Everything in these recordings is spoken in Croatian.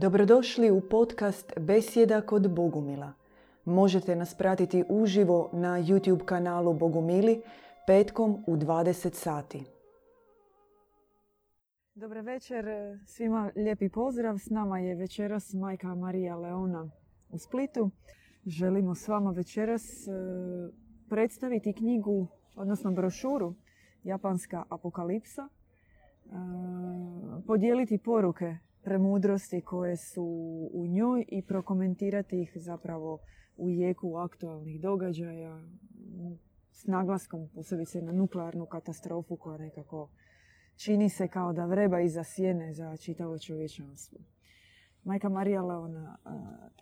Dobrodošli u podcast Besjeda kod Bogumila. Možete nas pratiti uživo na YouTube kanalu Bogumili petkom u 20 sati. Dobar večer, svima lijepi pozdrav. S nama je večeras majka Marija Leona u Splitu. Želimo s vama večeras e, predstaviti knjigu, odnosno brošuru Japanska apokalipsa, e, podijeliti poruke premudrosti koje su u njoj i prokomentirati ih zapravo u jeku aktualnih događaja s naglaskom posebice na nuklearnu katastrofu koja nekako čini se kao da vreba iza sjene za čitavo čovječanstvo. Majka Marija Leona,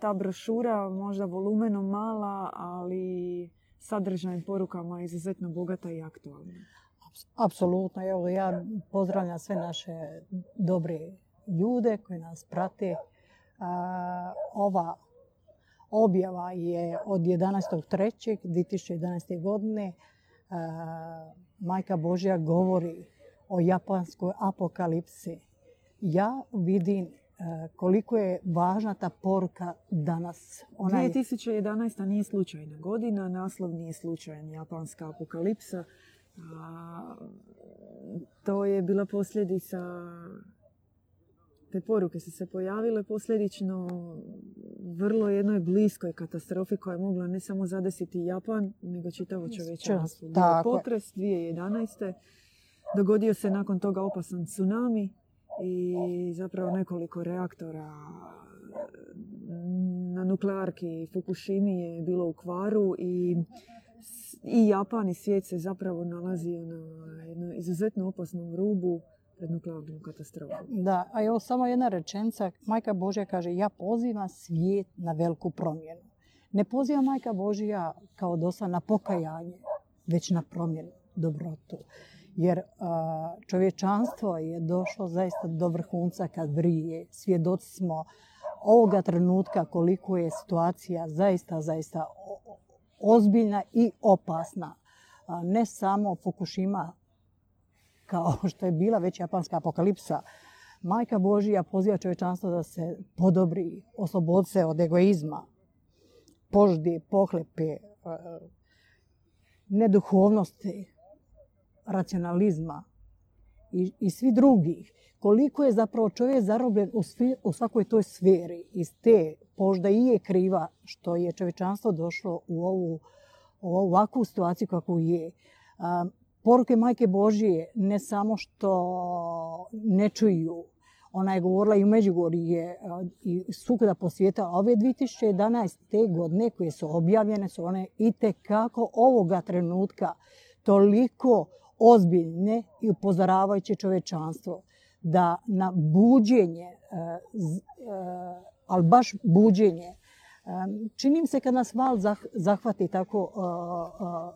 ta brošura možda volumenom mala, ali sadržajem porukama izuzetno bogata i aktualna. Apsolutno. Ja pozdravljam sve naše dobre ljude koji nas prate. Ova objava je od 11.3.2011. godine. Majka Božja govori o japanskoj apokalipsi. Ja vidim koliko je važna ta poruka danas. 2011. nije slučajna godina, naslov nije slučajan japanska apokalipsa. To je bila posljedica te poruke su se pojavile posljedično vrlo jednoj bliskoj katastrofi koja je mogla ne samo zadesiti Japan, nego čitavo čovječanstvo. Potres 2011. Dogodio se nakon toga opasan tsunami i zapravo nekoliko reaktora na nuklearki Fukushimi je bilo u kvaru i i Japan i svijet se zapravo nalazio na jednom izuzetno opasnom rubu pred nuklearnom katastrofom. Da, a evo samo jedna rečenica. Majka Božja kaže ja pozivam svijet na veliku promjenu. Ne poziva Majka Božja kao dosta na pokajanje, već na promjenu, dobrotu. Jer čovječanstvo je došlo zaista do vrhunca kad vrije. Svjedoci smo ovoga trenutka koliko je situacija zaista, zaista ozbiljna i opasna. Ne samo Fukushima kao što je bila već japanska apokalipsa, Majka Božija poziva čovječanstvo da se podobri, oslobodi se od egoizma, poždi, pohlepe, e, neduhovnosti, racionalizma i, i svi drugih. Koliko je zapravo čovjek zarobljen u, u svakoj toj sferi. Iz te požda i je kriva što je čovječanstvo došlo u ovu, u ovakvu situaciju kakvu je poruke Majke Božije ne samo što ne čuju, ona je govorila i u Međugorje i svukuda po svijetu, a ove 2011. godine koje su objavljene su one i kako ovoga trenutka toliko ozbiljne i upozoravajuće čovečanstvo da na buđenje, ali baš buđenje, Čini mi se kad nas val zahvati tako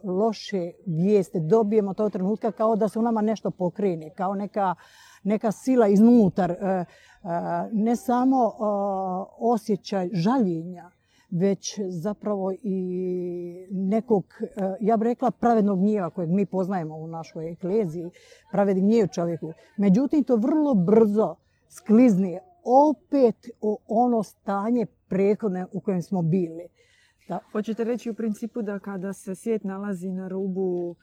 loše vijeste, dobijemo to trenutka kao da se u nama nešto pokrene, kao neka, neka sila iznutar. E, e, ne samo osjećaj žaljenja, već zapravo i nekog, e, ja bih rekla, pravednog gnjeva kojeg mi poznajemo u našoj ekleziji, pravedni gnjev čovjeku. Međutim, to vrlo brzo sklizne opet u ono stanje prethodne u kojem smo bili. Da. Hoćete reći u principu da kada se svijet nalazi na rubu,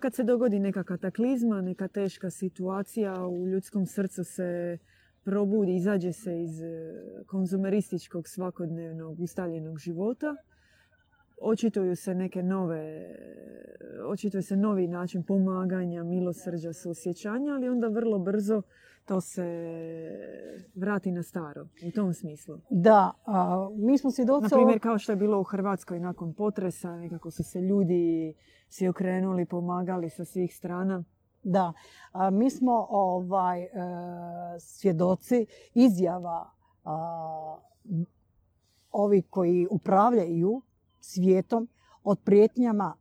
kad se dogodi neka kataklizma, neka teška situacija, u ljudskom srcu se probudi, izađe se iz e, konzumerističkog svakodnevnog ustaljenog života, očituju se neke nove, očituje se novi način pomaganja, milosrđa, suosjećanja, ali onda vrlo brzo to se vrati na staro, u tom smislu. Da, a, mi smo svjedoci... Na primjer, kao što je bilo u Hrvatskoj nakon potresa, nekako su se ljudi svi okrenuli, pomagali sa svih strana. Da, a, mi smo ovaj, e, svjedoci izjava ovi koji upravljaju svijetom od prijetnjama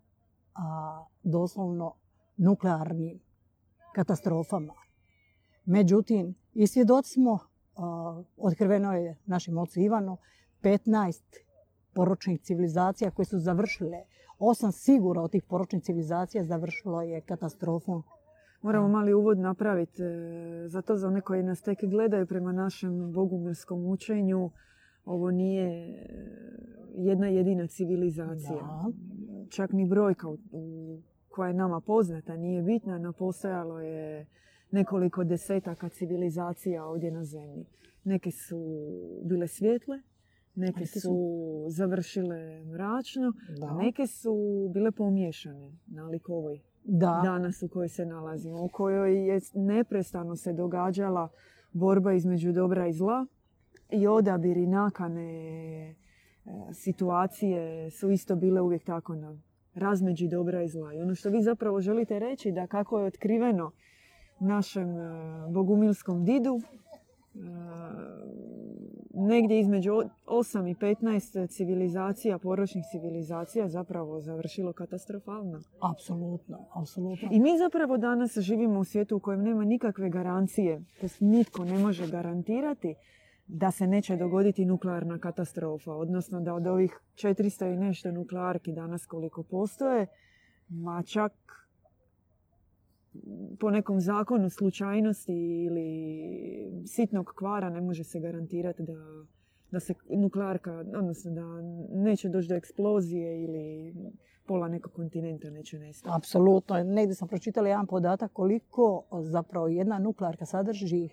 a, doslovno nuklearnim katastrofama. Međutim, i svjedoci smo, otkriveno je našem ocu Ivanu, 15 poročnih civilizacija koje su završile. Osam sigura od tih poročnih civilizacija završilo je katastrofom Moramo mali uvod napraviti. e, Zato za one koji nas tek gledaju prema našem bogumirskom učenju, ovo nije e, jedna jedina civilizacija. Da. Čak ni brojka koja je nama poznata nije bitna, no postojalo je nekoliko desetaka civilizacija ovdje na zemlji. Neke su bile svjetle, neke su- završile mračno, Da. a neke su bile pomiješane nalik ovoj Da. danas u kojoj se nalazimo, u kojoj je neprestano se događala borba između dobra i zla i odabiri nakane e, situacije su isto bile uvijek tako na razmeđi dobra i zla. I ono što vi zapravo želite reći da kako je otkriveno našem e, bogumilskom didu, e, negdje između o- 8 i 15 civilizacija, poročnih civilizacija zapravo završilo katastrofalno. Apsolutno, apsolutno. I mi zapravo danas živimo u svijetu u kojem nema nikakve garancije, to nitko ne može garantirati da se neće dogoditi nuklearna katastrofa, odnosno da od ovih 400 i nešto nuklearki danas koliko postoje, ma čak po nekom zakonu slučajnosti ili sitnog kvara ne može se garantirati da, da se nuklearka, odnosno da neće doći do eksplozije ili pola nekog kontinenta neće nestati. Apsolutno. Negdje sam pročitala jedan podatak koliko zapravo jedna nuklearka sadrži e,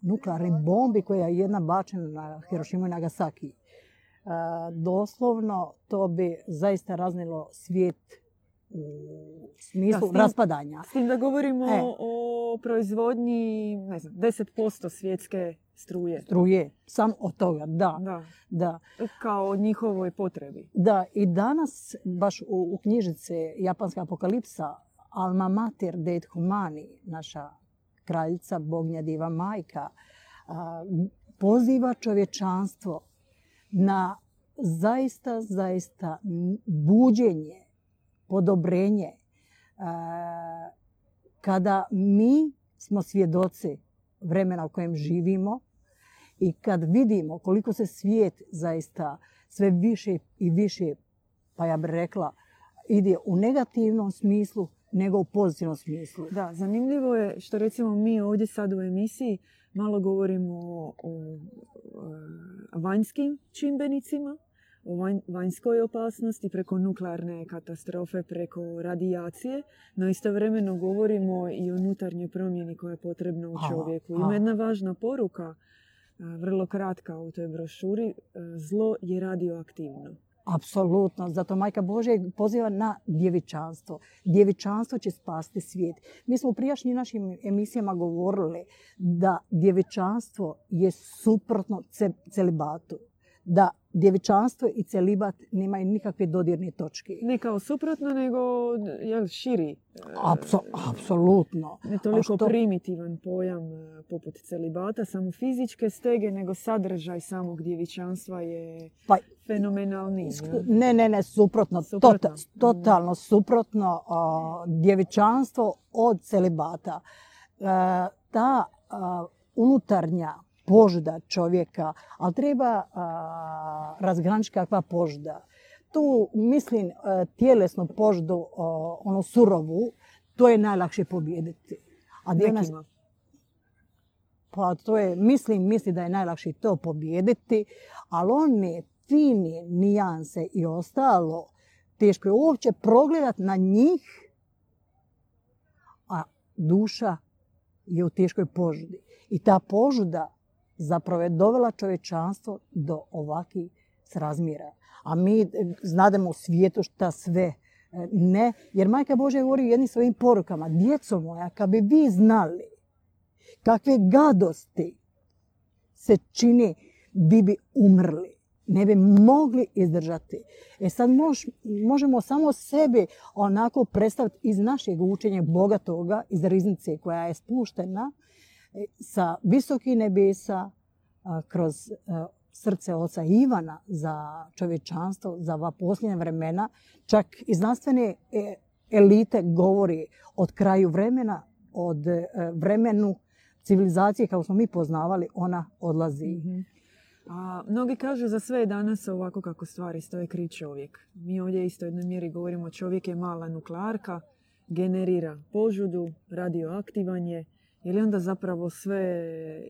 nuklearnih bombi koja je jedna bačena na Hirošimu i Nagasaki. E, doslovno to bi zaista raznilo svijet u smislu Da, s tim- raspadanja. S tim da govorimo E. o proizvodnji, ne znam, 10% svjetske struje. Struje. Sam od toga, da, Da, da. kao njihovoj potrebi. Da, i danas baš u, u knjižici Japanska apokalipsa Alma Mater Deit Humani, naša kraljica, bognja diva majka, a, poziva čovječanstvo na zaista, zaista buđenje, podobrenje. a, kada mi smo svjedoci vremena u kojem živimo i kad vidimo koliko se svijet zaista sve više i više, pa ja bih rekla, ide u negativnom smislu nego u pozitivnom smislu. Da, zanimljivo je što recimo mi ovdje sad u emisiji malo govorimo o, o, e, vanjskim čimbenicima, o vanj- vanjskoj opasnosti preko nuklearne katastrofe, preko radijacije, no istovremeno govorimo i o unutarnjoj promjeni koja je potrebna u čovjeku. Ima jedna važna poruka, e, vrlo kratka u toj brošuri, e, zlo je radioaktivno. Apsolutno. Zato Majka Božja poziva na djevičanstvo. Djevičanstvo će spasti svijet. Mi smo u prijašnjim našim emisijama govorili da djevičanstvo je suprotno ce- celibatu. Da djevičanstvo i celibat nemaju nikakve dodirne točke. Ne kao suprotno, nego jel, širi. e, Apso- apsolutno. Ne toliko što- primitivan pojam e, poput celibata, samo fizičke stege, nego sadržaj samog djevičanstva je Pa fenomenalni. Ne, ne, ne, suprotno. Suprotno. Tota- totalno suprotno a, djevičanstvo od celibata. E, ta a, unutarnja požuda čovjeka, ali treba razgraničiti kakva požuda. Tu mislim e, tjelesnu požudu, onu surovu, to je najlakše pobijediti. A Nekima. pa to je, mislim, misli da je najlakše to pobijediti, ali one fine nijanse i ostalo, teško je uopće progledat na njih, a duša je u teškoj požudi. I ta požuda zapravo je dovela čovječanstvo do ovakvih srazmjera. A mi e, znademo u svijetu šta sve e, ne, jer Majka Božja govori jednim svojim porukama, djeco moja, kad bi vi znali kakve gadosti se čini, vi bi umrli. Ne bi mogli izdržati. E sad mož, možemo samo sebi onako predstaviti iz našeg učenja bogatoga, iz riznice koja je spuštena sa visokih nebesa kroz a, srce oca Ivana za čovječanstvo, za ova posljednja vremena. Čak i znanstvene e, elite govori od kraju vremena, od e, vremenu civilizacije kako smo mi poznavali, ona odlazi. Mhm. Mnogi kažu za sve danas ovako kako stvari stoje kriv čovjek. Mi ovdje isto jednoj mjeri govorimo čovjek je mala nuklearka generira požudu, radioaktivanje, je li onda zapravo sve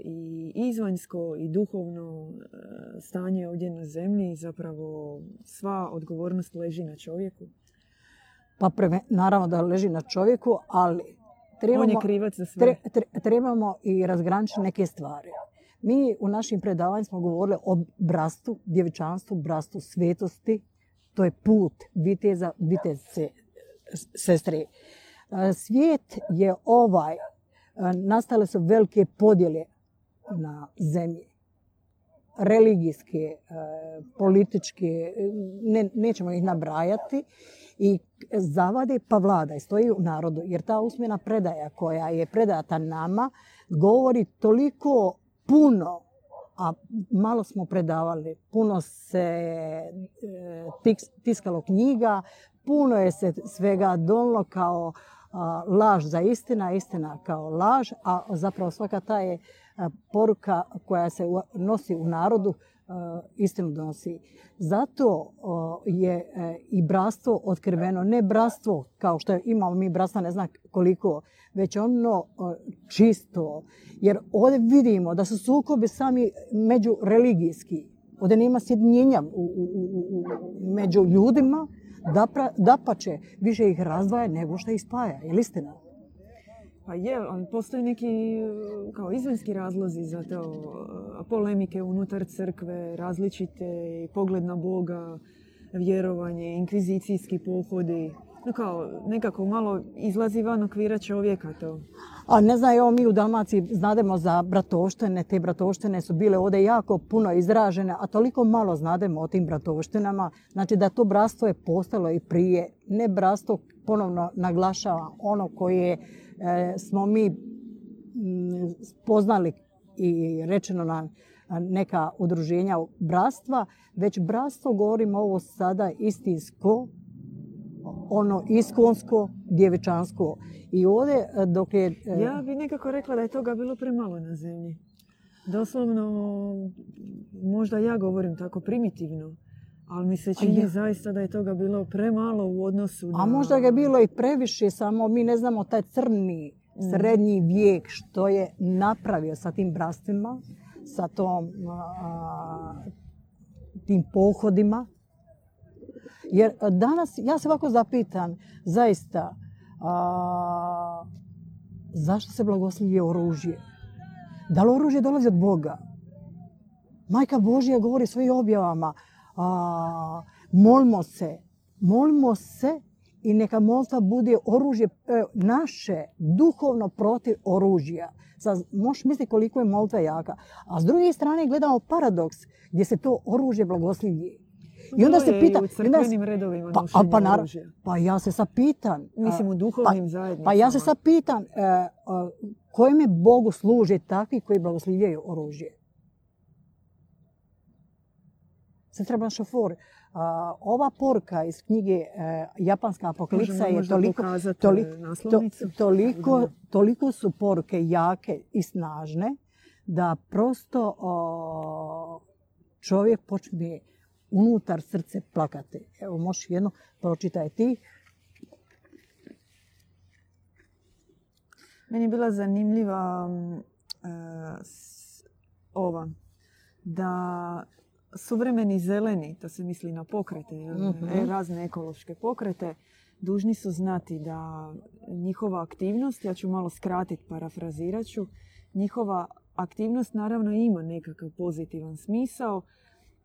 i izvanjsko i duhovno e, stanje ovdje na zemlji, zapravo sva odgovornost leži na čovjeku? Pa naravno da leži na čovjeku, ali trebamo, On je krivac za sve. trebamo i razgraničiti neke stvari. Mi u našim predavanjima smo govorili o brastu, djevičanstvu, brastu svetosti. To je put viteza, vitezce, sestre. E, svijet je ovaj nastale su velike podjele na zemlji. Religijske, političke, nećemo ih nabrajati. I zavade pa vlada stoji u narodu. Jer ta usmjena predaja koja je predata nama govori toliko puno a malo smo predavali. Puno se e, tiskalo knjiga, puno je se svega donilo kao laž za istina, istina kao laž, a zapravo svaka ta je poruka koja se nosi u narodu istinu donosi. Zato je e, i bratstvo otkriveno. Ne bratstvo kao što imamo mi bratstva ne znam koliko, već ono čisto. Jer ovdje vidimo da su sukobi sami međureligijski. Ovdje nema sjedinjenja među ljudima, da pače, više ih razdvaja nego što ih spaja. Je li istina? Pa je, postoje neki kao izvanjski razlozi za to, polemike unutar crkve, različite, pogled na Boga, vjerovanje, inkvizicijski pohodi. No kao, nekako malo izlazi van okvira čovjeka to. A ne znam, evo mi u Dalmaciji znademo za bratoštene. Te bratoštene su bile ovdje jako puno izražene, a toliko malo znademo o tim bratoštenama. Znači da to bratstvo je postalo i prije. Ne bratstvo, ponovno naglašava ono koje e, smo mi spoznali i rečeno na neka udruženja bratstva, već bratstvo govorimo ovo sada istinsko, ono iskonsko, djevičansko. I ovdje e, dok je... E, ja bi nekako rekla da je toga bilo premalo na zemlji. Doslovno, možda ja govorim tako primitivno, ali mi se čini zaista da je toga bilo premalo u odnosu na... A možda ga je bilo i previše, samo mi ne znamo taj crni mm. srednji vijek što je napravio sa tim brastvima, sa tom, tim pohodima. Jer danas, ja se ovako zapitam, zaista, a, zašto se blagoslivije oružje? Da li oružje dolazi od Boga? Majka Božija govori svojim objavama, a, molimo se, molimo se i neka molitva bude oružje e, naše, duhovno protiv oružja. Sad, možeš misliti koliko je molitva jaka. A s druge strane gledamo paradoks gdje se to oružje blagoslivije. I onda se pita... u crkvenim redovima pa, pa, pa ja se sad pitan... Mislim u duhovnim pa, zajednicama. Pa ja se sad pitan e, kojem je Bogu služe takvi koji blagoslivljaju oružje. Se treba šofor. ova porka iz knjige e, Japanska apokalipsa je toliko, e, toliko, toliko, su poruke jake i snažne da prosto čovjek počne unutar srce plakate. Evo, možeš jedno, pročitaj ti. Meni je bila zanimljiva mm, e, ova, da suvremeni zeleni, to se misli na pokrete, mhm. e, razne ekološke pokrete, dužni su znati da njihova aktivnost, ja ću malo skratiti, parafrazirat ću, njihova aktivnost naravno ima nekakav pozitivan smisao,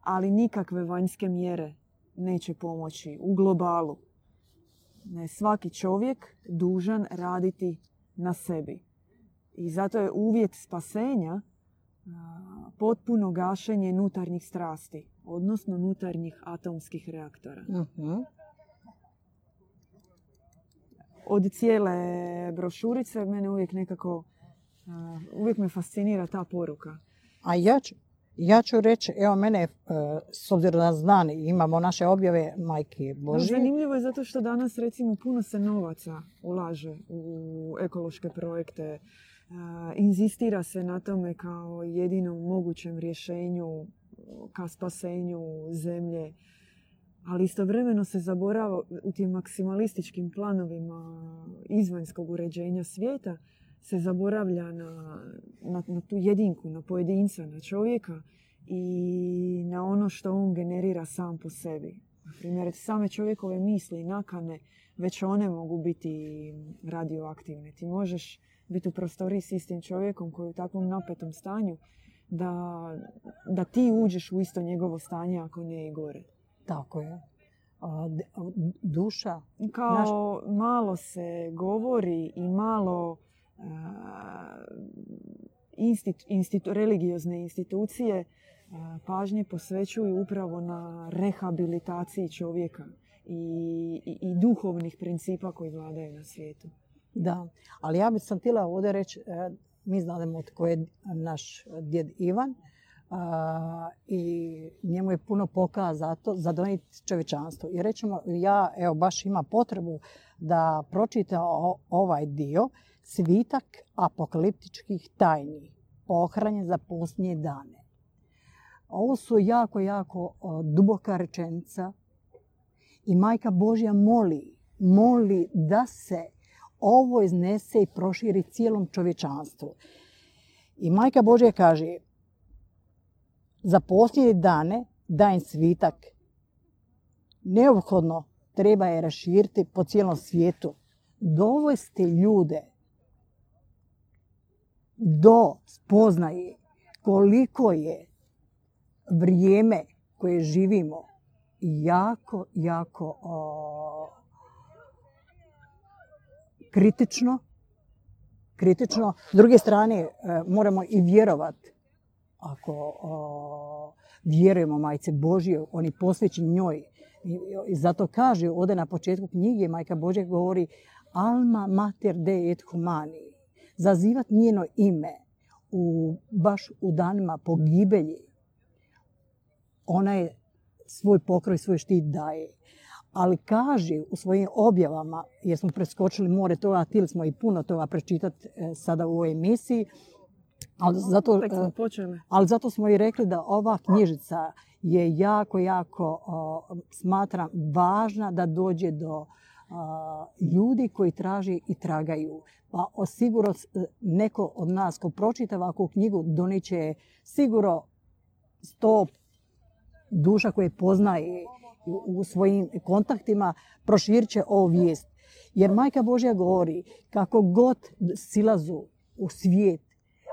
ali nikakve vanjske mjere neće pomoći u globalu. Ne, svaki čovjek dužan raditi na sebi. I zato je uvjet spasenja potpuno gašenje nutarnjih strasti, odnosno nutarnjih atomskih reaktora. Mhm. Od cijele brošurice mene uvijek nekako, uvijek me fascinira ta poruka. A ja ću, ja ću reći, evo mene, e, s obzirom da znam, imamo naše objave Majke Božje. Zanimljivo je zato što danas recimo puno se novaca ulaže u ekološke projekte. E, inzistira se na tome kao jedinom mogućem rješenju ka spasenju zemlje. ali istovremeno se zaborava u tim maksimalističkim planovima izvanjskog uređenja svijeta se zaboravlja na, na, na tu jedinku, na pojedinca, na čovjeka i na ono što on generira sam po sebi. Primjer, same čovjekove misli i nakane, već one mogu biti radioaktivne. Ti možeš biti u prostoriji s istim čovjekom koji je u takvom napetom stanju da, da ti uđeš u isto njegovo stanje ako ne i gore. Tako je. duša. Kao malo se govori i malo religiozne institucije pažnje posvećuju upravo na rehabilitaciji čovjeka i, i, duhovnih principa koji vladaju na svijetu. Da, ali ja bih sam htjela ovdje reći, e, mi znamo koje je naš djed Ivan i njemu je puno pokazato za donijeti čovječanstvo. I rećemo, ja evo baš ima potrebu da pročita ovaj dio, svitak apokaliptičkih tajni, pohranjen za posljednje dane. Ovo su jako, jako duboka rečenica i Majka Božja moli, moli da se ovo iznese i proširi cijelom čovječanstvu. I Majka Božja kaže, za posljednje dane dajem svitak. Neophodno treba je raširiti po cijelom svijetu. Dovesti ljude do spoznaje koliko je vrijeme koje živimo jako, jako kritično. Kritično. S druge strane, e, moramo i vjerovati. Ako vjerujemo majce Božje, oni posvećeni njoj. I, zato kaže ovdje na početku knjige majka Božja govori Alma mater de et humani. Zazivati njeno ime u, baš u danima pogibelji ona je svoj pokroj, svoj štit daje. Ali kaže u svojim objavama, jer smo preskočili more toga, htjeli smo i puno toga prečitati e, sada u ovoj emisiji, ali zato, e, ali zato smo i rekli da ova knjižica je jako, jako smatram važna da dođe do ljudi koji traži i tragaju. Pa sigurno e, neko od nas ko pročita ovakvu knjigu doniće sigurno sto duša koje poznaje u svojim kontaktima proširit će ovu vijest. Jer Majka Božja govori kako god silazu u svijet,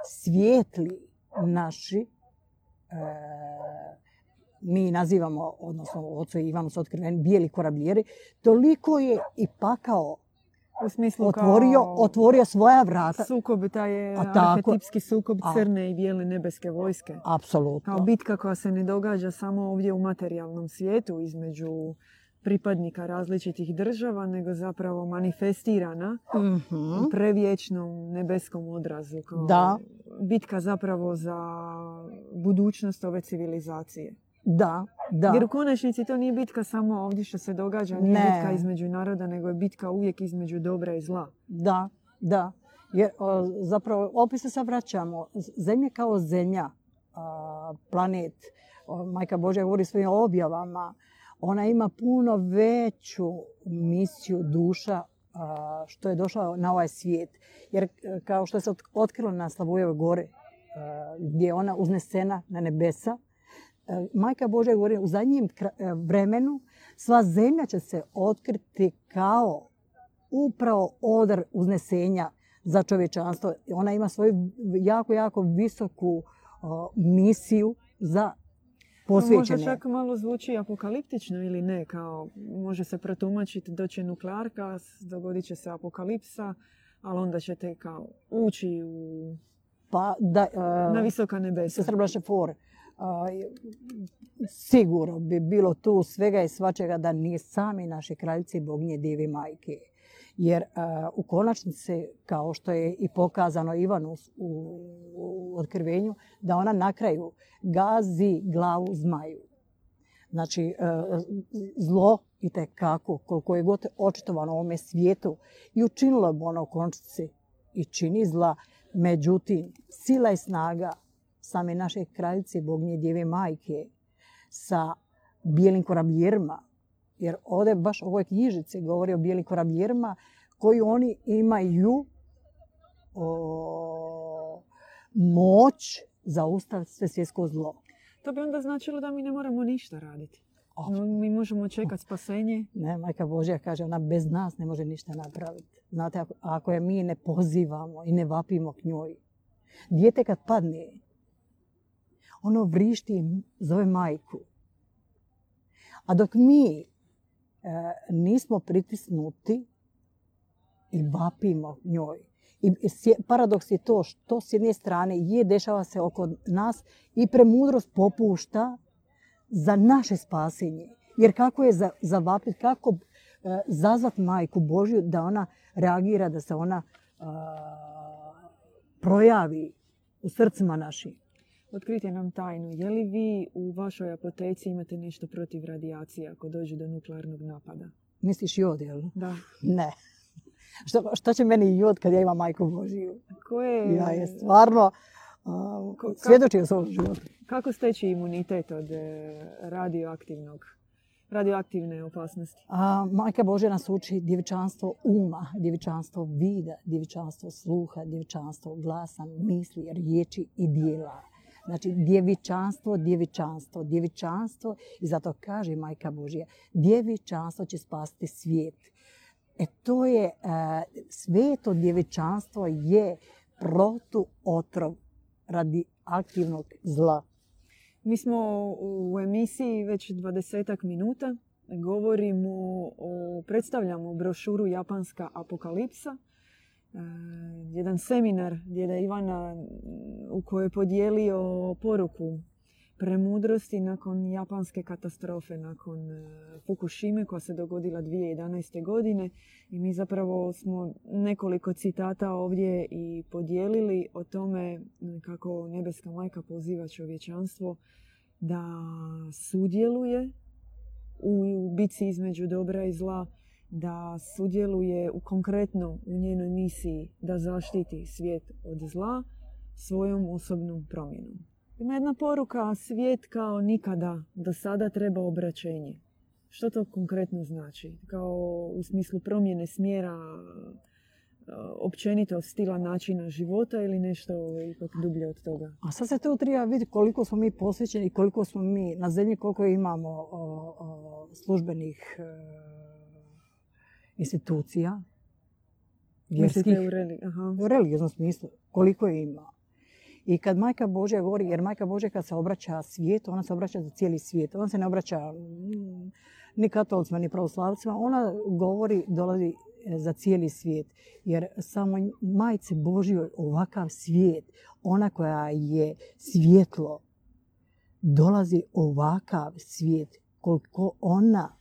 svijetli naši, e, mi nazivamo, odnosno oco Ivanu su otkriveni, bijeli korabljeri, toliko je i pakao u smislu otvorio, kao otvorio svoja vrata. Sukob, taj je arhetipski sukob crne i bijele nebeske vojske. Apsolutno. Kao bitka koja se ne događa samo ovdje u materijalnom svijetu između pripadnika različitih država, nego zapravo manifestirana mm u prevječnom nebeskom odrazu. Kao da. Bitka zapravo za budućnost ove civilizacije. Da, da. Jer u konačnici to nije bitka samo ovdje što se događa, nije ne. bitka između naroda, nego je bitka uvijek između dobra i zla. Da, da. Jer zapravo opet se vraćamo. Zemlja kao zemlja, planet, Majka Božja govori svojim objavama, ona ima puno veću misiju duša što je došla na ovaj svijet. Jer kao što se otkrilo na Slavojevoj gore, gdje je ona uznesena na nebesa, E, Majka Božja govori u zadnjem e, vremenu sva zemlja će se otkriti kao upravo odr uznesenja za čovječanstvo. Ona ima svoju jako, jako visoku misiju za posvećene. Možda čak malo zvuči apokaliptično ili ne, kao može se protumačiti doće nuklearka, dogodit će se apokalipsa, ali onda ćete kao ući u... Pa da, na visoka nebesa. Sestra fore sigurno bi bilo tu svega i svačega da nije sami naše kraljice boginje Divi Majke. Jer u konačnici, kao što je i pokazano Ivanu u, otkrivenju, da ona na kraju gazi glavu zmaju. Znači, zlo i tekako, koliko je god očitovano ovome svijetu i učinilo bi ono u konačnici i čini zla. Međutim, sila i snaga same naše kraljice, bognje djeve majke, sa bijelim korabljerima, Jer ovdje baš u ovoj knjižici govori o bijelim korabljerima koji oni imaju o, moć zaustaviti sve svjetsko zlo. To bi onda značilo da mi ne moramo ništa raditi. O. No, Mi možemo čekati spasenje. Ne, majka Božja kaže, ona bez nas ne može ništa napraviti. Znate, ako, ako je mi ne pozivamo i ne vapimo k njoj, dijete kad padne, ono vrišti i zove majku. A dok mi e, nismo pritisnuti i vapimo njoj, i paradoks je to što s jedne strane je dešava se oko nas i premudrost popušta za naše spasenje. Jer kako je za, zavapit, kako e, zazvat majku Božju da ona reagira, da se ona projavi u srcima našim. Otkrite nam tajnu. Je li vi u vašoj apoteci imate nešto protiv radijacije ako dođe do nuklearnog napada? Misliš jod, jel? Da. Ne. Što, što će meni jod kad ja imam majku Božiju? Koje, Ja je stvarno Ko- svjedočio svom životu. Kako steći imunitet od e, radioaktivnog, radioaktivne opasnosti? A Majka Božja nas uči djevičanstvo uma, djevičanstvo vida, djevičanstvo sluha, djevičanstvo glasa, misli, riječi i dijela. Znači, djevičanstvo, djevičanstvo, djevičanstvo i zato kaže Majka Božja, djevičanstvo će spasiti svijet. E to je, e, sveto djevičanstvo je protuotrov radi aktivnog zla. Mi smo u emisiji već dvadesetak minuta. Govorimo predstavljamo brošuru Japanska apokalipsa. E, jedan seminar djeda Ivana m, u kojoj je podijelio poruku premudrosti nakon japanske katastrofe, nakon e, Fukushime koja se dogodila 2011. godine. I mi zapravo smo nekoliko citata ovdje i podijelili o tome m, kako nebeska majka poziva čovječanstvo da sudjeluje u bici između dobra i zla, da sudjeluje u konkretno u njenoj misiji da zaštiti svijet od zla svojom osobnom promjenom. Ima jedna poruka, svijet kao nikada do sada treba obraćenje. Što to konkretno znači? Kao u smislu promjene smjera, e, općenito stila načina života ili nešto ipak dublje od toga? A sad se to treba vidjeti koliko smo mi posvećeni, koliko smo mi na zemlji, koliko imamo o, službenih e, institucija. Vjerskih, u. Aha. u religijskom smislu, koliko je ima. I kad majka Božja govori, jer majka Božja kad se obraća svijetu, ona se obraća za cijeli svijet. Ona se ne obraća mm, ni katolicima, ni pravoslavcima. Ona govori, dolazi e, za cijeli svijet. Jer samo majce Božjoj ovakav svijet, ona koja je svjetlo, dolazi ovakav svijet. Koliko ona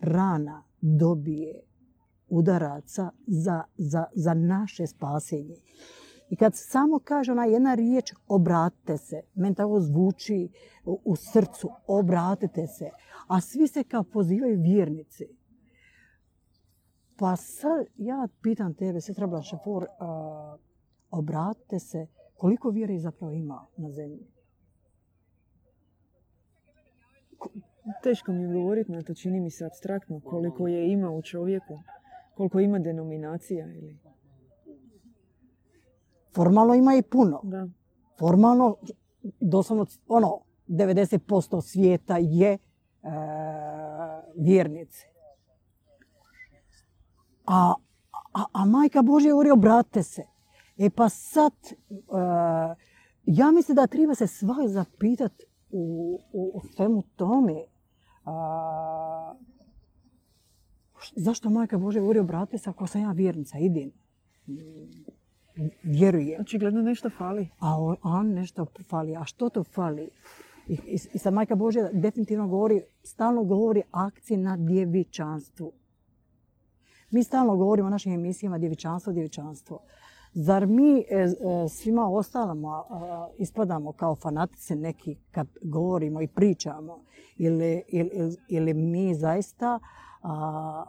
rana dobije udaraca za, za, za naše spasenje. I kad samo kaže ona jedna riječ, obratite se, meni tako zvuči u, srcu, obratite se. A svi se kao pozivaju vjernici. Pa sad ja pitam tebe, sestra Blašefor, a, obratite se, koliko vjere zapravo ima na zemlji? Teško mi je govoriti na to, čini mi se abstraktno koliko je ima u čovjeku, koliko ima denominacija ili... Formalno ima i puno. Da. Formalno, doslovno, ono, 90% svijeta je e, vjernici. A, a, a majka Božja govori obratite se. E pa sad, e, ja mislim da treba se svak zapitat u, u, u svemu tome. A, zašto majka Božja govori obratite se ako sam ja vjernica, idem. Vjerujem. Očigledno nešto fali. A on, a nešto fali. A što to fali? I, i, i sad Majka Božja definitivno govori, stalno govori akciji na djevičanstvu. Mi stalno govorimo o našim emisijama djevičanstvo, djevičanstvo. Zar mi e, e, svima ostalama ispadamo kao fanatici neki kad govorimo i pričamo? Ili, ili, ili mi zaista, a,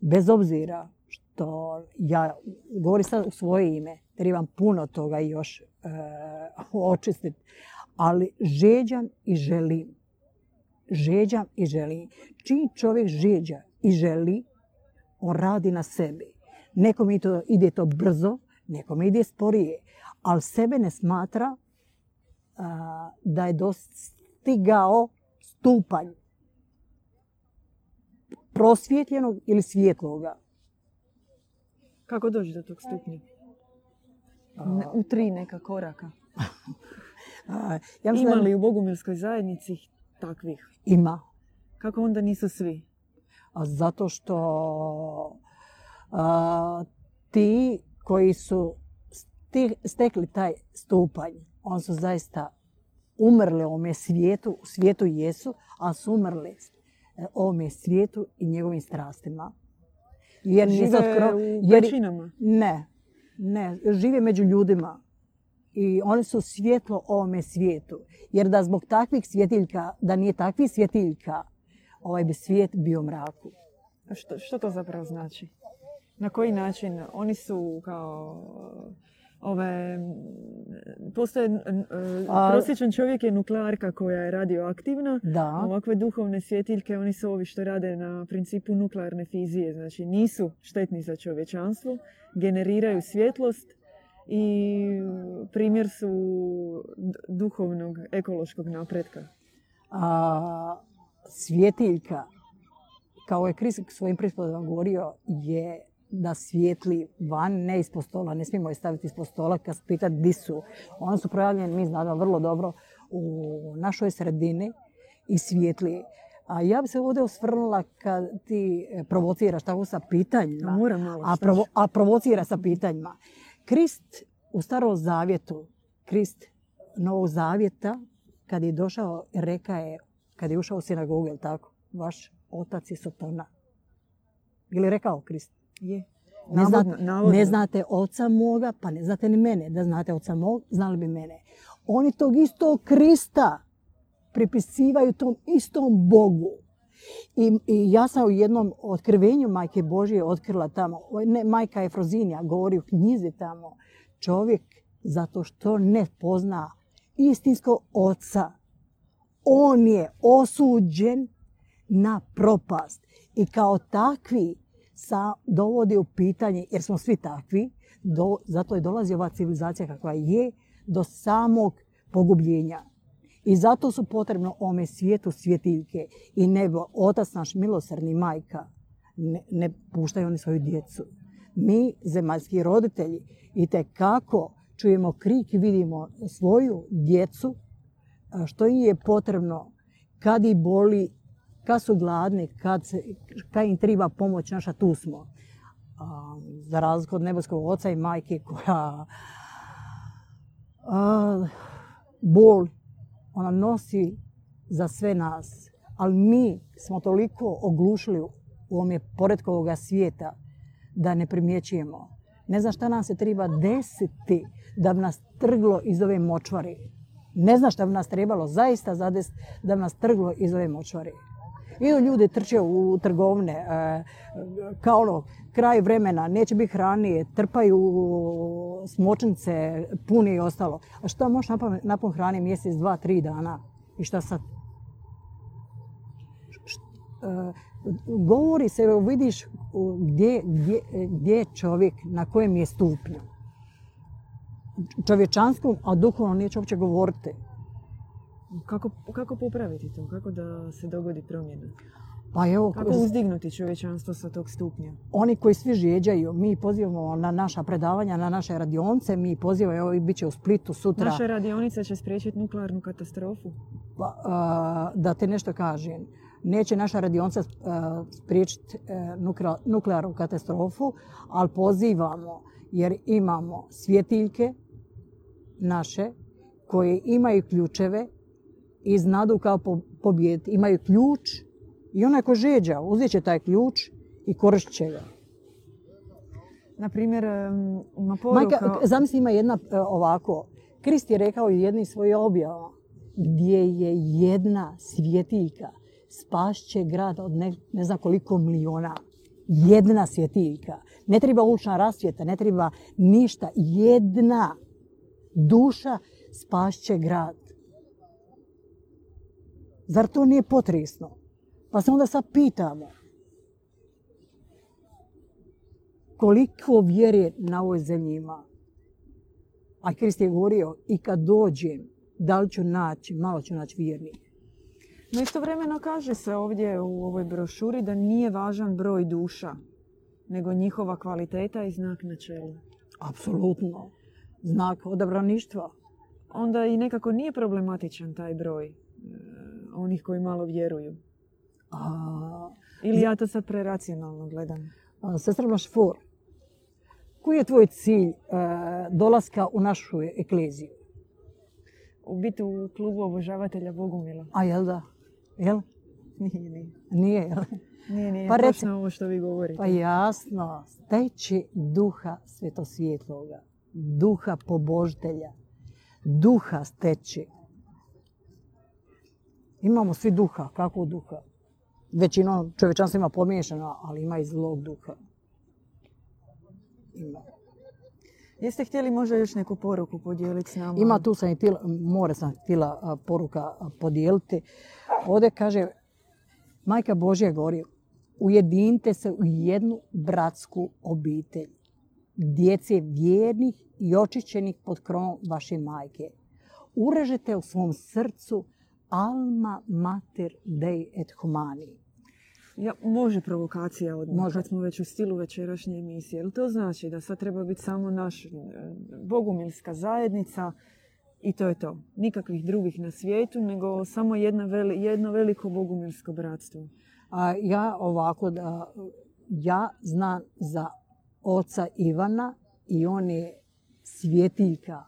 bez obzira što ja govorim sad u svoje ime, trebam puno toga još e, očistiti, ali žeđan i želim žeđam i želim. Čim čovjek žeđa i želi, on radi na sebi. Nekom to, ide to brzo, nekom ide sporije, ali sebe ne smatra da je dostigao stupanj prosvjetljenog ili svjetloga. Kako doći do tog stupnja? U tri neka koraka. ja Ima li u Bogumilskoj zajednici takvih? Ima. Kako onda nisu svi? A zato što ti koji su stekli taj stupanj, oni su zaista umrli u ovome svijetu, u svijetu jesu, ali su umrli ovome svijetu i njegovim strastima. Jer Žive u jer, Ne, ne, žive među ljudima. I oni su svjetlo ovome svijetu. Jer da zbog takvih svjetiljka, da nije takvih svjetiljka, ovaj bi svijet bio mraku. Što, što to zapravo znači? Na koji način? Oni su kao ove, postoje, prosječan čovjek je nuklearka koja je radioaktivna. Da. Ovakve duhovne svjetiljke, oni su ovi što rade na principu nuklearne fizije. Znači nisu štetni za čovječanstvo, generiraju svjetlost i primjer su duhovnog, ekološkog napretka. A, svjetiljka, kao je Kris svojim prispodom govorio, je da svijetli van, ne ispod stola, ne smijemo je staviti ispod stola kad se pita di su. Oni su projavljeni, mi znamo vrlo dobro, u našoj sredini i svijetli. A ja bi se ovdje osvrnula kad ti e, provociraš tako sa pitanjima. Moram malo, a, a provocira sa pitanjima. Krist u starom zavjetu, Krist novog zavjeta, kad je došao, reka je, kad je ušao u sinagogu, tako, vaš otac je Sotona. Ili rekao Krist? Je. Ne, znate, ne znate oca moga, pa ne znate ni mene. Da znate oca mog, znali bi mene. Oni tog istog Krista pripisivaju tom istom Bogu. I, I, ja sam u jednom otkrivenju Majke Božije otkrila tamo, ne, Majka Efrozinija govori u knjizi tamo, čovjek zato što ne pozna istinskog oca, on je osuđen na propast. I kao takvi sa, dovodi u pitanje, jer smo svi takvi, do, zato je dolazi ova civilizacija kakva je, do samog pogubljenja. I zato su potrebno ome svijetu svjetiljke i nebo, otac naš milosrni majka, ne, ne puštaju oni svoju djecu. Mi, zemaljski roditelji, i te kako čujemo krik i vidimo svoju djecu, što im je potrebno kad i boli kad su gladni, kad, kad im treba pomoć naša, tu smo. za razliku od nebeskog oca i majke koja bol ona nosi za sve nas. Ali mi smo toliko oglušili u ovome poredku ovoga svijeta da ne primjećujemo. Ne znam šta nam se treba desiti da bi nas trglo iz ove močvari. Ne znam šta bi nas trebalo zaista zadest da bi nas trglo iz ove močvari. Idu ljudi trče u trgovine, e, kao ono, kraj vremena, neće biti hranije, trpaju smočnice, puni i ostalo. A šta možeš napon hrani mjesec, dva, tri dana? I šta sad? E, govori se, vidiš gdje, gdje, gdje je čovjek, na kojem je stupnju. Čovječanskom, a duhovno neće uopće govoriti. Kako, kako popraviti to? Kako da se dogodi promjena? Pa evo, Kako uzdignuti čovječanstvo sa tog stupnja? Oni koji svi žjeđaju, mi pozivamo na naša predavanja, na naše radionce, mi pozivamo, evo i bit će u Splitu sutra. Naša radionica će spriječiti nuklearnu katastrofu? Pa, da te nešto kažem. Neće naša radionica spriječiti e, nuklearnu katastrofu, ali pozivamo jer imamo svjetiljke naše koje imaju ključeve i znadu kao pobijeti. Imaju ključ i onaj ko žeđa uzet će taj ključ i koristit će ga. Na primjer, ima poruka... zamisli ima jedna e, ovako. Krist je rekao u jednim svojih objava gdje je jedna svjetiljka spašće grad od ne, ne znam koliko miliona. Jedna svjetiljka. Ne treba ulična rasvjeta, ne treba ništa. Jedna duša spašće grad. Zar to nije potresno? Pa se onda sad pitamo koliko vjere na ovoj zemlji ima. A Krist je govorio i kad dođem, da li ću naći, malo ću naći vjernike. No istovremeno kaže se ovdje u ovoj brošuri da nije važan broj duša, nego njihova kvaliteta i znak na čelu. Apsolutno. Znak odabraništva. Onda i nekako nije problematičan taj broj e, onih koji malo vjeruju. A, Ili ja to sad preracionalno gledam. sestra Mašfor, koji je tvoj cilj e, dolaska u našu ekleziju? U biti u klubu obožavatelja Bogumila. A jel da? Jel? Nije, nije. Nije, jel? Nije, nije. Pa reci- Točno ovo što vi govorite. Pa jasno, steći duha svetosvjetloga, duha pobožitelja, duha steći. Imamo svi duha, kako duha? Većinom čovječanstva ima pomiješano, ali ima i zlog duha. Ima. Jeste htjeli možda još neku poruku podijeliti s nama? Ima tu sam i tila, more sam htjela poruka podijeliti. Ovdje kaže, Majka Božja govori, ujedinite se u jednu bratsku obitelj. Djece vjernih i očišćenih pod krovom vaše majke. Urežete u svom srcu alma mater dei et humani. Ja, može provokacija odmah, Može. kad smo već u stilu večerašnje emisije. Jel to znači da sad treba biti samo naš e, bogumilska zajednica i to je to? Nikakvih drugih na svijetu, nego samo jedna veli- jedno veliko bogumilsko bratstvo. A ja ovako da, ja znam za oca Ivana i on je svjetiljka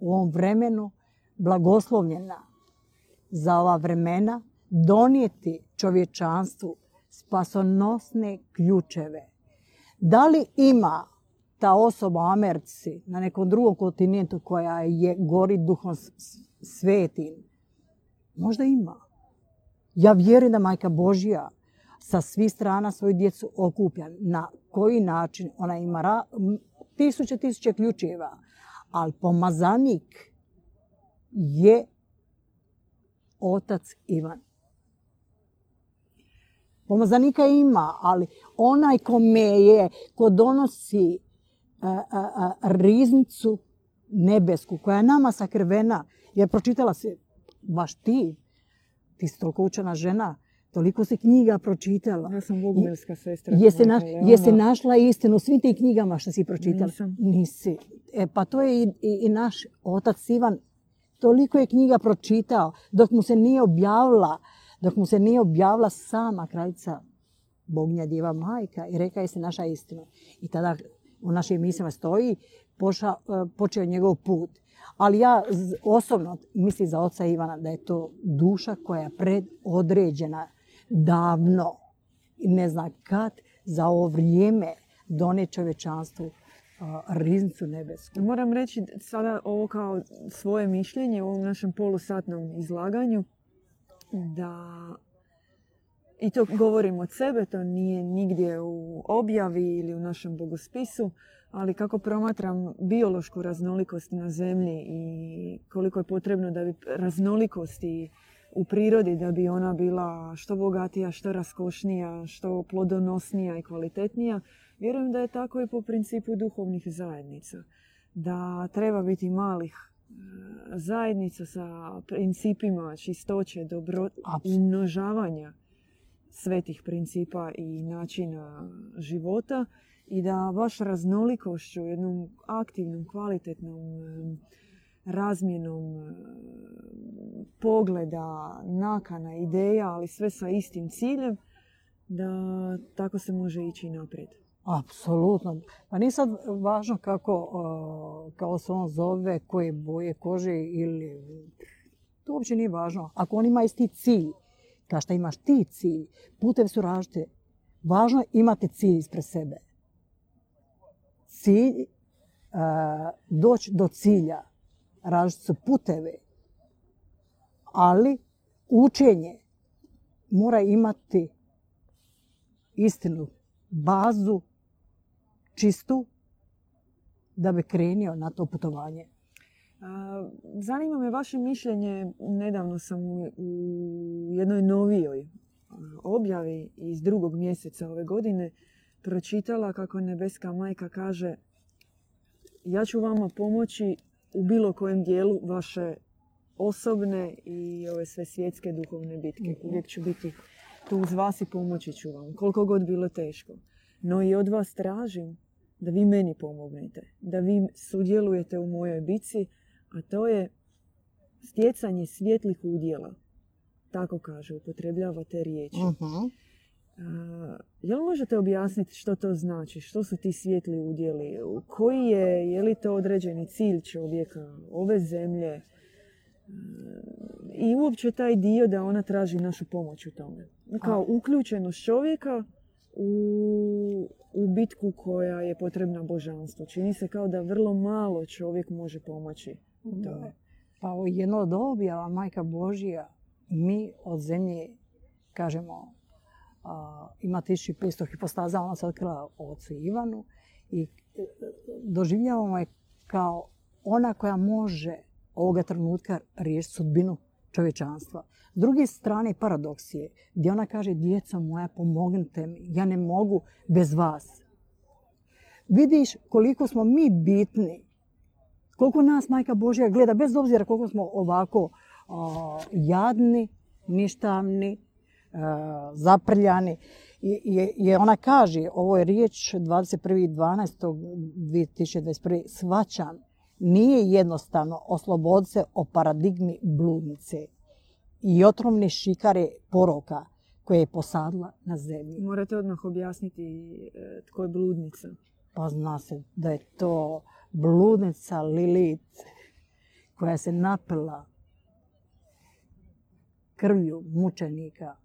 u ovom vremenu blagoslovljena za ova vremena donijeti čovječanstvu spasonosne ključeve. Da li ima ta osoba u Americi na nekom drugom kontinentu koja je gori duhom svetim? Možda ima. Ja vjerujem da Majka Božja sa svih strana svoju djecu okuplja. Na koji način? Ona ima tisuće, tisuće ključeva. Ali pomazanik je otac Ivan. Pomazanika ima, ali onaj kome je, ko donosi a, a, a, riznicu nebesku, koja je nama sakrivena, jer pročitala se, baš ti, ti si toliko učena žena, toliko si knjiga pročitala. Ja sam bogumilska sestra. Jesi, na, jesi našla istinu u svim tim knjigama što si pročitala? Nisam. Nisi. E, pa to je i, i, i naš otac Ivan. Toliko je knjiga pročitao dok mu se nije objavila, dok mu se nije objavila sama kraljica Bognja Djeva Majka i reka je se naša istina. I tada u našim mislima stoji, poša, e, počeo je njegov put. Ali ja osobno mislim za oca Ivana da je to duša koja je predodređena davno ne zna kad za ovo vrijeme done čovječanstvu a, riznicu nebesku. Moram reći sada ovo kao svoje mišljenje u ovom našem polusatnom izlaganju da i to govorim od sebe, to nije nigdje u objavi ili u našem bogospisu, ali kako promatram biološku raznolikost na zemlji i koliko je potrebno da bi raznolikosti u prirodi da bi ona bila što bogatija, što raskošnija, što plodonosnija i kvalitetnija, vjerujem da je tako i po principu duhovnih zajednica. Da treba biti malih e, zajednica sa principima čistoće, dobro umnožavanja svetih principa i načina života i da baš raznolikošću, jednom aktivnom, kvalitetnom em, razmjenom em, pogleda, nakana, ideja, ali sve sa istim ciljem, da tako se može ići naprijed. Apsolutno. Pa nije sad važno kako, o, kao se on zove, koje boje kože ili... To uopće nije važno. Ako on ima isti cilj, kao što imaš ti cilj, putevi su različite. Važno je imati cilj ispred sebe. Cilj, e, doći do cilja, različite puteve, ali učenje mora imati istinu, bazu čistu da bi krenio na to putovanje. Zanima me vaše mišljenje, nedavno sam u jednoj novijoj objavi iz drugog mjeseca ove godine pročitala kako nebeska majka kaže ja ću vama pomoći u bilo kojem dijelu vaše osobne i ove sve svjetske duhovne bitke. Mhm. Uvijek ću biti tu uz vas i pomoći ću vam, koliko god bilo teško. No i od vas tražim da vi meni pomognete, da vi sudjelujete u mojoj bici, a to je stjecanje svjetlih udjela. Tako kaže, upotrebljava te riječi. Uh-huh. Jel možete objasniti što to znači? Što su ti svijetli udjeli? Koji je, je li to određeni cilj čovjeka, ove zemlje? I uopće taj dio da ona traži našu pomoć u tome. Kao uključenost čovjeka u, u bitku koja je potrebna božanstvu. Čini se kao da vrlo malo čovjek može pomoći u tome. Pa jedno od objava Majka Božija mi od zemlje kažemo ima 1500 hipostaza, ona se otkrila ocu Ivanu i e, doživljavamo je kao ona koja može ovoga trenutka riješiti sudbinu čovječanstva. S druge strane paradoks je gdje ona kaže djeca moja pomognite mi, ja ne mogu bez vas. Vidiš koliko smo mi bitni, koliko nas Majka Božja gleda, bez obzira koliko smo ovako jadni, ništavni, zaprljani. I, ona kaže, ovo je riječ 21.12.2021. Svačam, nije jednostavno osloboditi se o paradigmi bludnice i otrovne šikare poroka koje je posadila na zemlji. Morate odmah objasniti e, tko je bludnica. Pa zna se da je to bludnica Lilith koja se napila krvlju mučenika.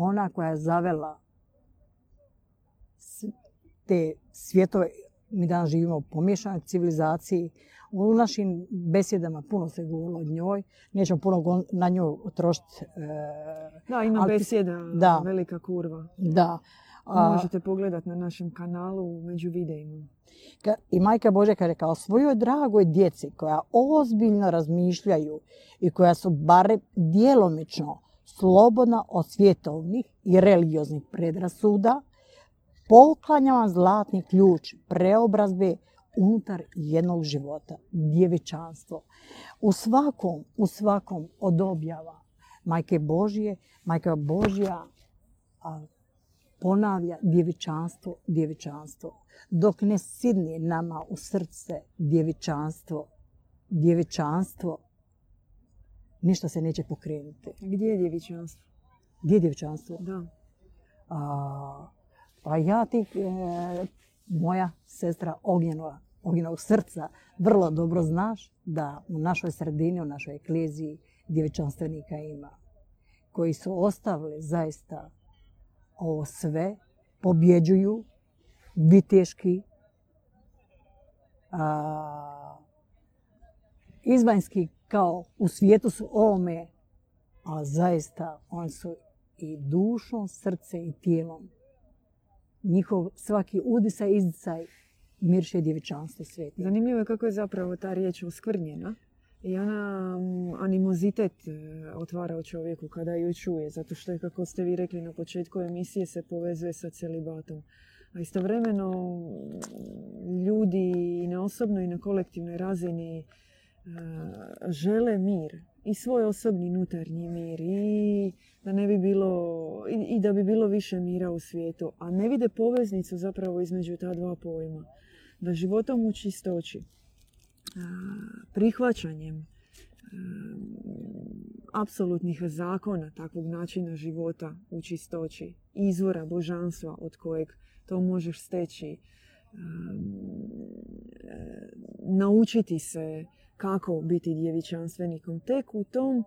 Ona koja je zavela te svjetove. Mi danas živimo u pomješanoj civilizaciji u našim besjedama puno se govorilo o njoj. Nećemo puno na nju trošiti. E, da, ima besjeda, da. velika kurva. Da. Možete pogledati na našem kanalu među videima. I majka Božja kaže kao svojoj dragoj djeci koja ozbiljno razmišljaju i koja su bare djelomično slobodna od svjetovnih i religioznih predrasuda, poklanjam vam zlatni ključ preobrazbe unutar jednog života, djevičanstvo. U svakom, u svakom od objava Majke Božje, Majka Božja ponavlja djevičanstvo, djevičanstvo. Dok ne sidne nama u srce djevičanstvo, djevičanstvo, ništa se neće pokrenuti. Gdje je djevičanstvo? Gdje je djevičanstvo? Da. pa ja ti, e, moja sestra Ognjenova, Oginovog srca, vrlo dobro znaš da u našoj sredini, u našoj ekleziji djevičanstvenika ima. Koji su ostavili zaista ovo sve, pobjeđuju, viteški, izvanjski kao u svijetu su ovome, a zaista oni su i dušom, srce i tijelom. Njihov svaki udisaj, izdisaj mirše djevičanstvo sveti. Zanimljivo je kako je zapravo ta riječ oskvrnjena i ona mm, animozitet e, otvara u čovjeku kada ju čuje, zato što je, kako ste vi rekli na početku emisije, se povezuje sa celibatom. A istovremeno mm, ljudi i na osobnoj i na kolektivnoj razini žele mir i svoj osobni unutarnji mir i da ne bi bilo i da bi bilo više mira u svijetu, a ne vide poveznicu zapravo između ta dva pojma. Da životom u čistoći, prihvaćanjem apsolutnih zakona takvog načina života u čistoći, izvora božanstva od kojeg to možeš steći, naučiti se kako biti djevičanstvenikom. Tek u tom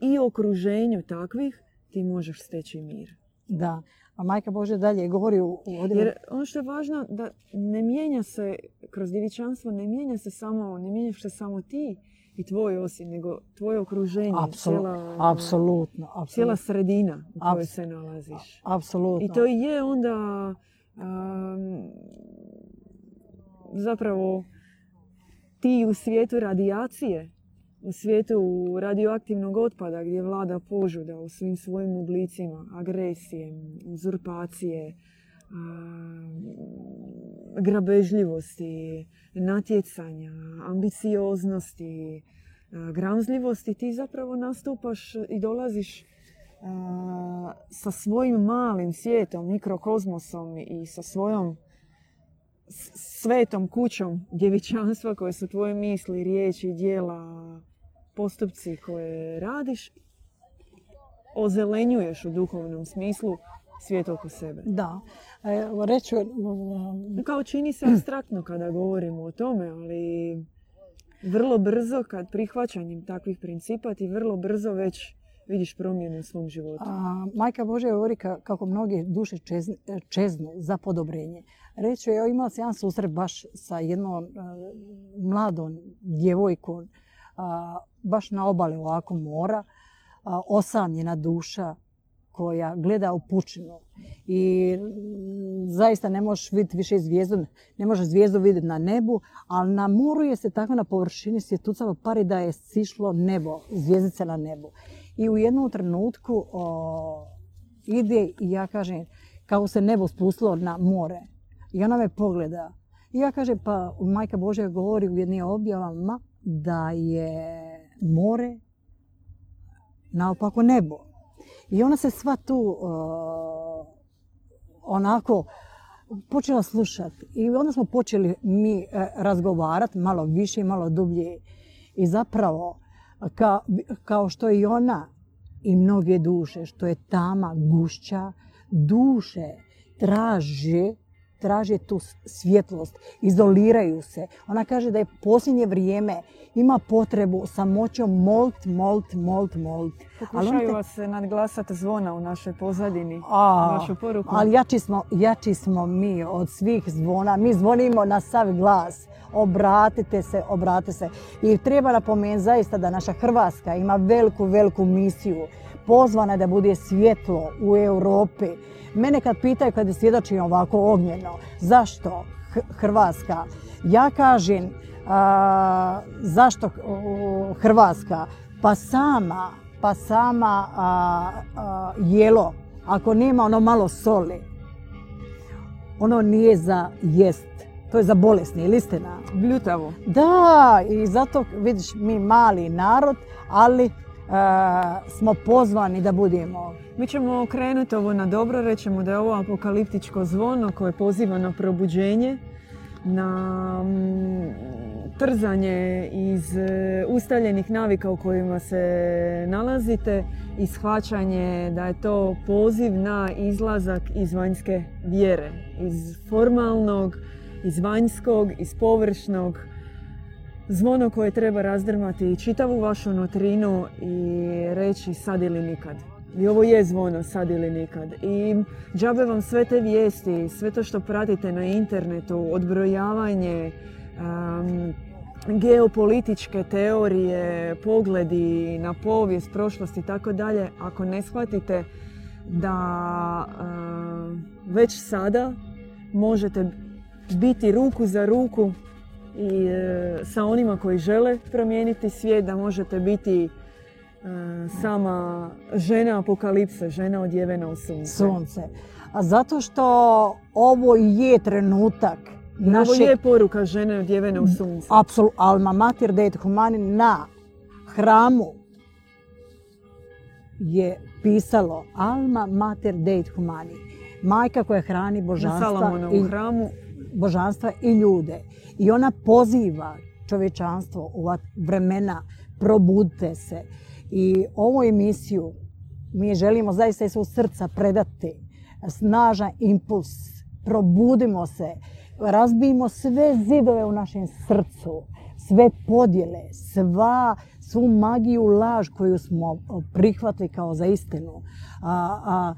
i okruženju takvih ti možeš steći mir. Da, a majka Bože dalje govori u Jer ono što je važno da ne mijenja se kroz djevičanstvo, ne mijenja se samo, ne mijenjaš se samo ti i tvoj osim, nego tvoje okruženje, cijela, apsolutno, cijela sredina u kojoj se nalaziš. Apsolutno. I to je onda zapravo ti u svijetu radijacije, u svijetu radioaktivnog otpada gdje vlada požuda u svim svojim oblicima, agresije, uzurpacije, grabežljivosti, natjecanja, ambicioznosti, gramzljivosti, ti zapravo nastupaš i dolaziš sa svojim malim svijetom, mikrokozmosom i sa svojom svetom kućom djevičanstva koje su tvoje misli, riječi, dijela, postupci koje radiš, ozelenjuješ u duhovnom smislu svijet oko sebe. Da. Reću... Kao čini se abstraktno kada govorimo o tome, ali vrlo brzo kad prihvaćanjem takvih principa ti vrlo brzo već vidiš promjene u svom životu. Majka Božja govori kako mnoge duše čeznu za podobrenje. Reću, ja imala sam jedan susret baš sa jednom mladom djevojkom, baš na obali ovako mora, osamljena duša koja gleda u pučinu. I zaista ne možeš vidjeti više zvijezdu, ne možeš zvijezdu vidjeti na nebu, ali na moru je se tako na površini svjetucalo pari da je sišlo nebo, zvijezdice na nebu. I u jednom trenutku ide i ja kažem, kako se nebo spustilo na more. I ona me pogleda. I ja kažem, pa majka Božja govori u jednim objavama da je more naopako nebo. I ona se sva tu onako počela slušati. I onda smo počeli mi e, razgovarati malo više i malo dublje. I zapravo, kao što i ona i mnoge duše, što je tama gušća, duše traže traže tu svjetlost, izoliraju se. Ona kaže da je posljednje vrijeme ima potrebu samoćom molt, molt, molt, molt. Pokušaju vas se nadglasati zvona u našoj pozadini, A, vašu poruku. Ali jači smo, jači smo mi od svih zvona. Mi zvonimo na sav glas. Obratite se, obratite se. I treba napomenuti zaista da naša Hrvatska ima veliku, veliku misiju. Pozvana da bude svjetlo u Europi Mene kad pitaju kad je svjedočim ovako ognjeno, zašto Hrvatska? Ja kažem, zašto Hrvatska? Pa sama, pa sama jelo, ako nema ono malo soli, ono nije za jest. To je za bolesni, ili istina? Bljutavo. Da, i zato vidiš mi mali narod, ali smo pozvani da budemo. Mi ćemo krenuti ovo na dobro, rećemo da je ovo apokaliptičko zvono koje poziva na probuđenje, na mm, trzanje iz e, ustaljenih navika u kojima se nalazite i shvaćanje da je to poziv na izlazak iz vanjske vjere, iz formalnog, iz vanjskog, iz površnog, zvono koje treba razdrmati čitavu vašu nutrinu i reći sad ili nikad. I ovo je zvono sad ili nikad. I džabe vam sve te vijesti, sve to što pratite na internetu, odbrojavanje, geopolitičke teorije, pogledi na povijest, prošlost i tako dalje, ako ne shvatite da već sada možete biti ruku za ruku i e, sa onima koji žele promijeniti svijet, da možete biti e, sama žena apokalipse, žena odjevena u sunce. Sunce. A zato što ovo je trenutak Ovo je poruka žene odjevene u sunce. Apsolutno. Alma Mater Deit Humani na hramu je pisalo Alma Mater Deit Humani. Majka koja hrani božanstva, i, hramu. božanstva i ljude. I ona poziva čovječanstvo u ova vremena, probudite se. I ovu emisiju mi želimo zaista iz svog srca predati snažan impuls. Probudimo se, razbijimo sve zidove u našem srcu, sve podjele, sva, svu magiju laž koju smo prihvatili kao za istinu. a,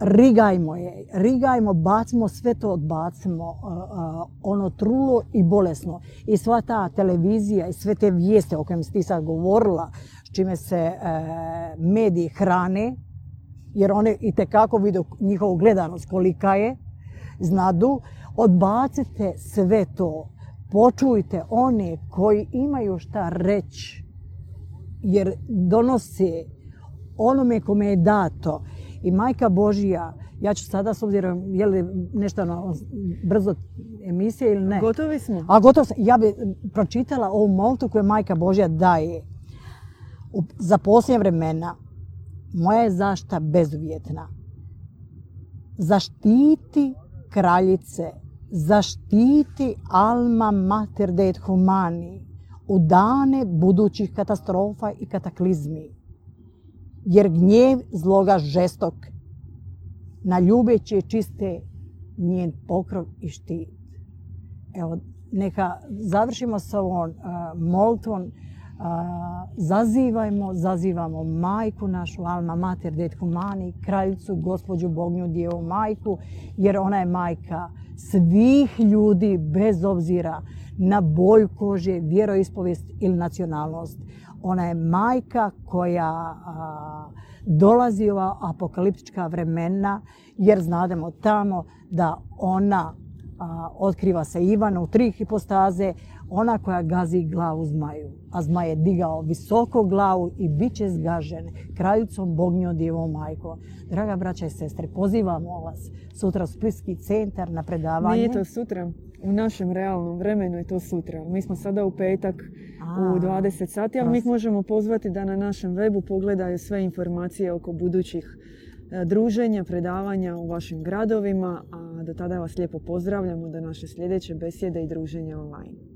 rigajmo je, rigajmo, bacimo sve to, odbacimo, ono trulo i bolesno. I sva ta televizija i sve te vijeste o kojem si sad govorila, s čime se e, mediji hrane, jer one i tekako vide njihovu gledanost kolika je, znadu, odbacite sve to. počujte one koji imaju šta reći, jer donose onome kome je dato. I majka Božija, ja ću sada s obzirom, je li nešto ono, brzo emisije ili ne? Gotovi smo. A gotovo sam. Ja bi pročitala ovu moltu koju majka Božja daje. U- Za posljednje vremena moja je zašta bezuvjetna. Zaštiti kraljice, zaštiti alma mater de et humani u dane budućih katastrofa i kataklizmi. Jer gnjev zloga žestok, na ljubeće čiste njen pokrov i štit. Evo, neka završimo s ovom a, molitvom. A, zazivajmo, zazivamo majku našu, Alma Mater Det Humani, kraljicu, gospođu Bognju, Djevu majku, jer ona je majka svih ljudi bez obzira na boju kože, vjeroispovijest ili nacionalnost. Ona je majka koja a, dolazi u apokaliptička vremena, jer znademo tamo da ona otkriva se Ivanu u tri hipostaze, ona koja gazi glavu zmaju. A zmaj je digao visoko glavu i bit će zgažen kraljicom Bognjom Djevom majko. Draga braća i sestre, pozivamo vas sutra u Splitski centar na predavanje. Nije to sutra. U našem realnom vremenu je to sutra. Mi smo sada u petak A, u 20 sati, ali mi ih možemo pozvati da na našem webu pogledaju sve informacije oko budućih e, druženja, predavanja u vašim gradovima, a do tada vas lijepo pozdravljamo do naše sljedeće besjede i druženja online.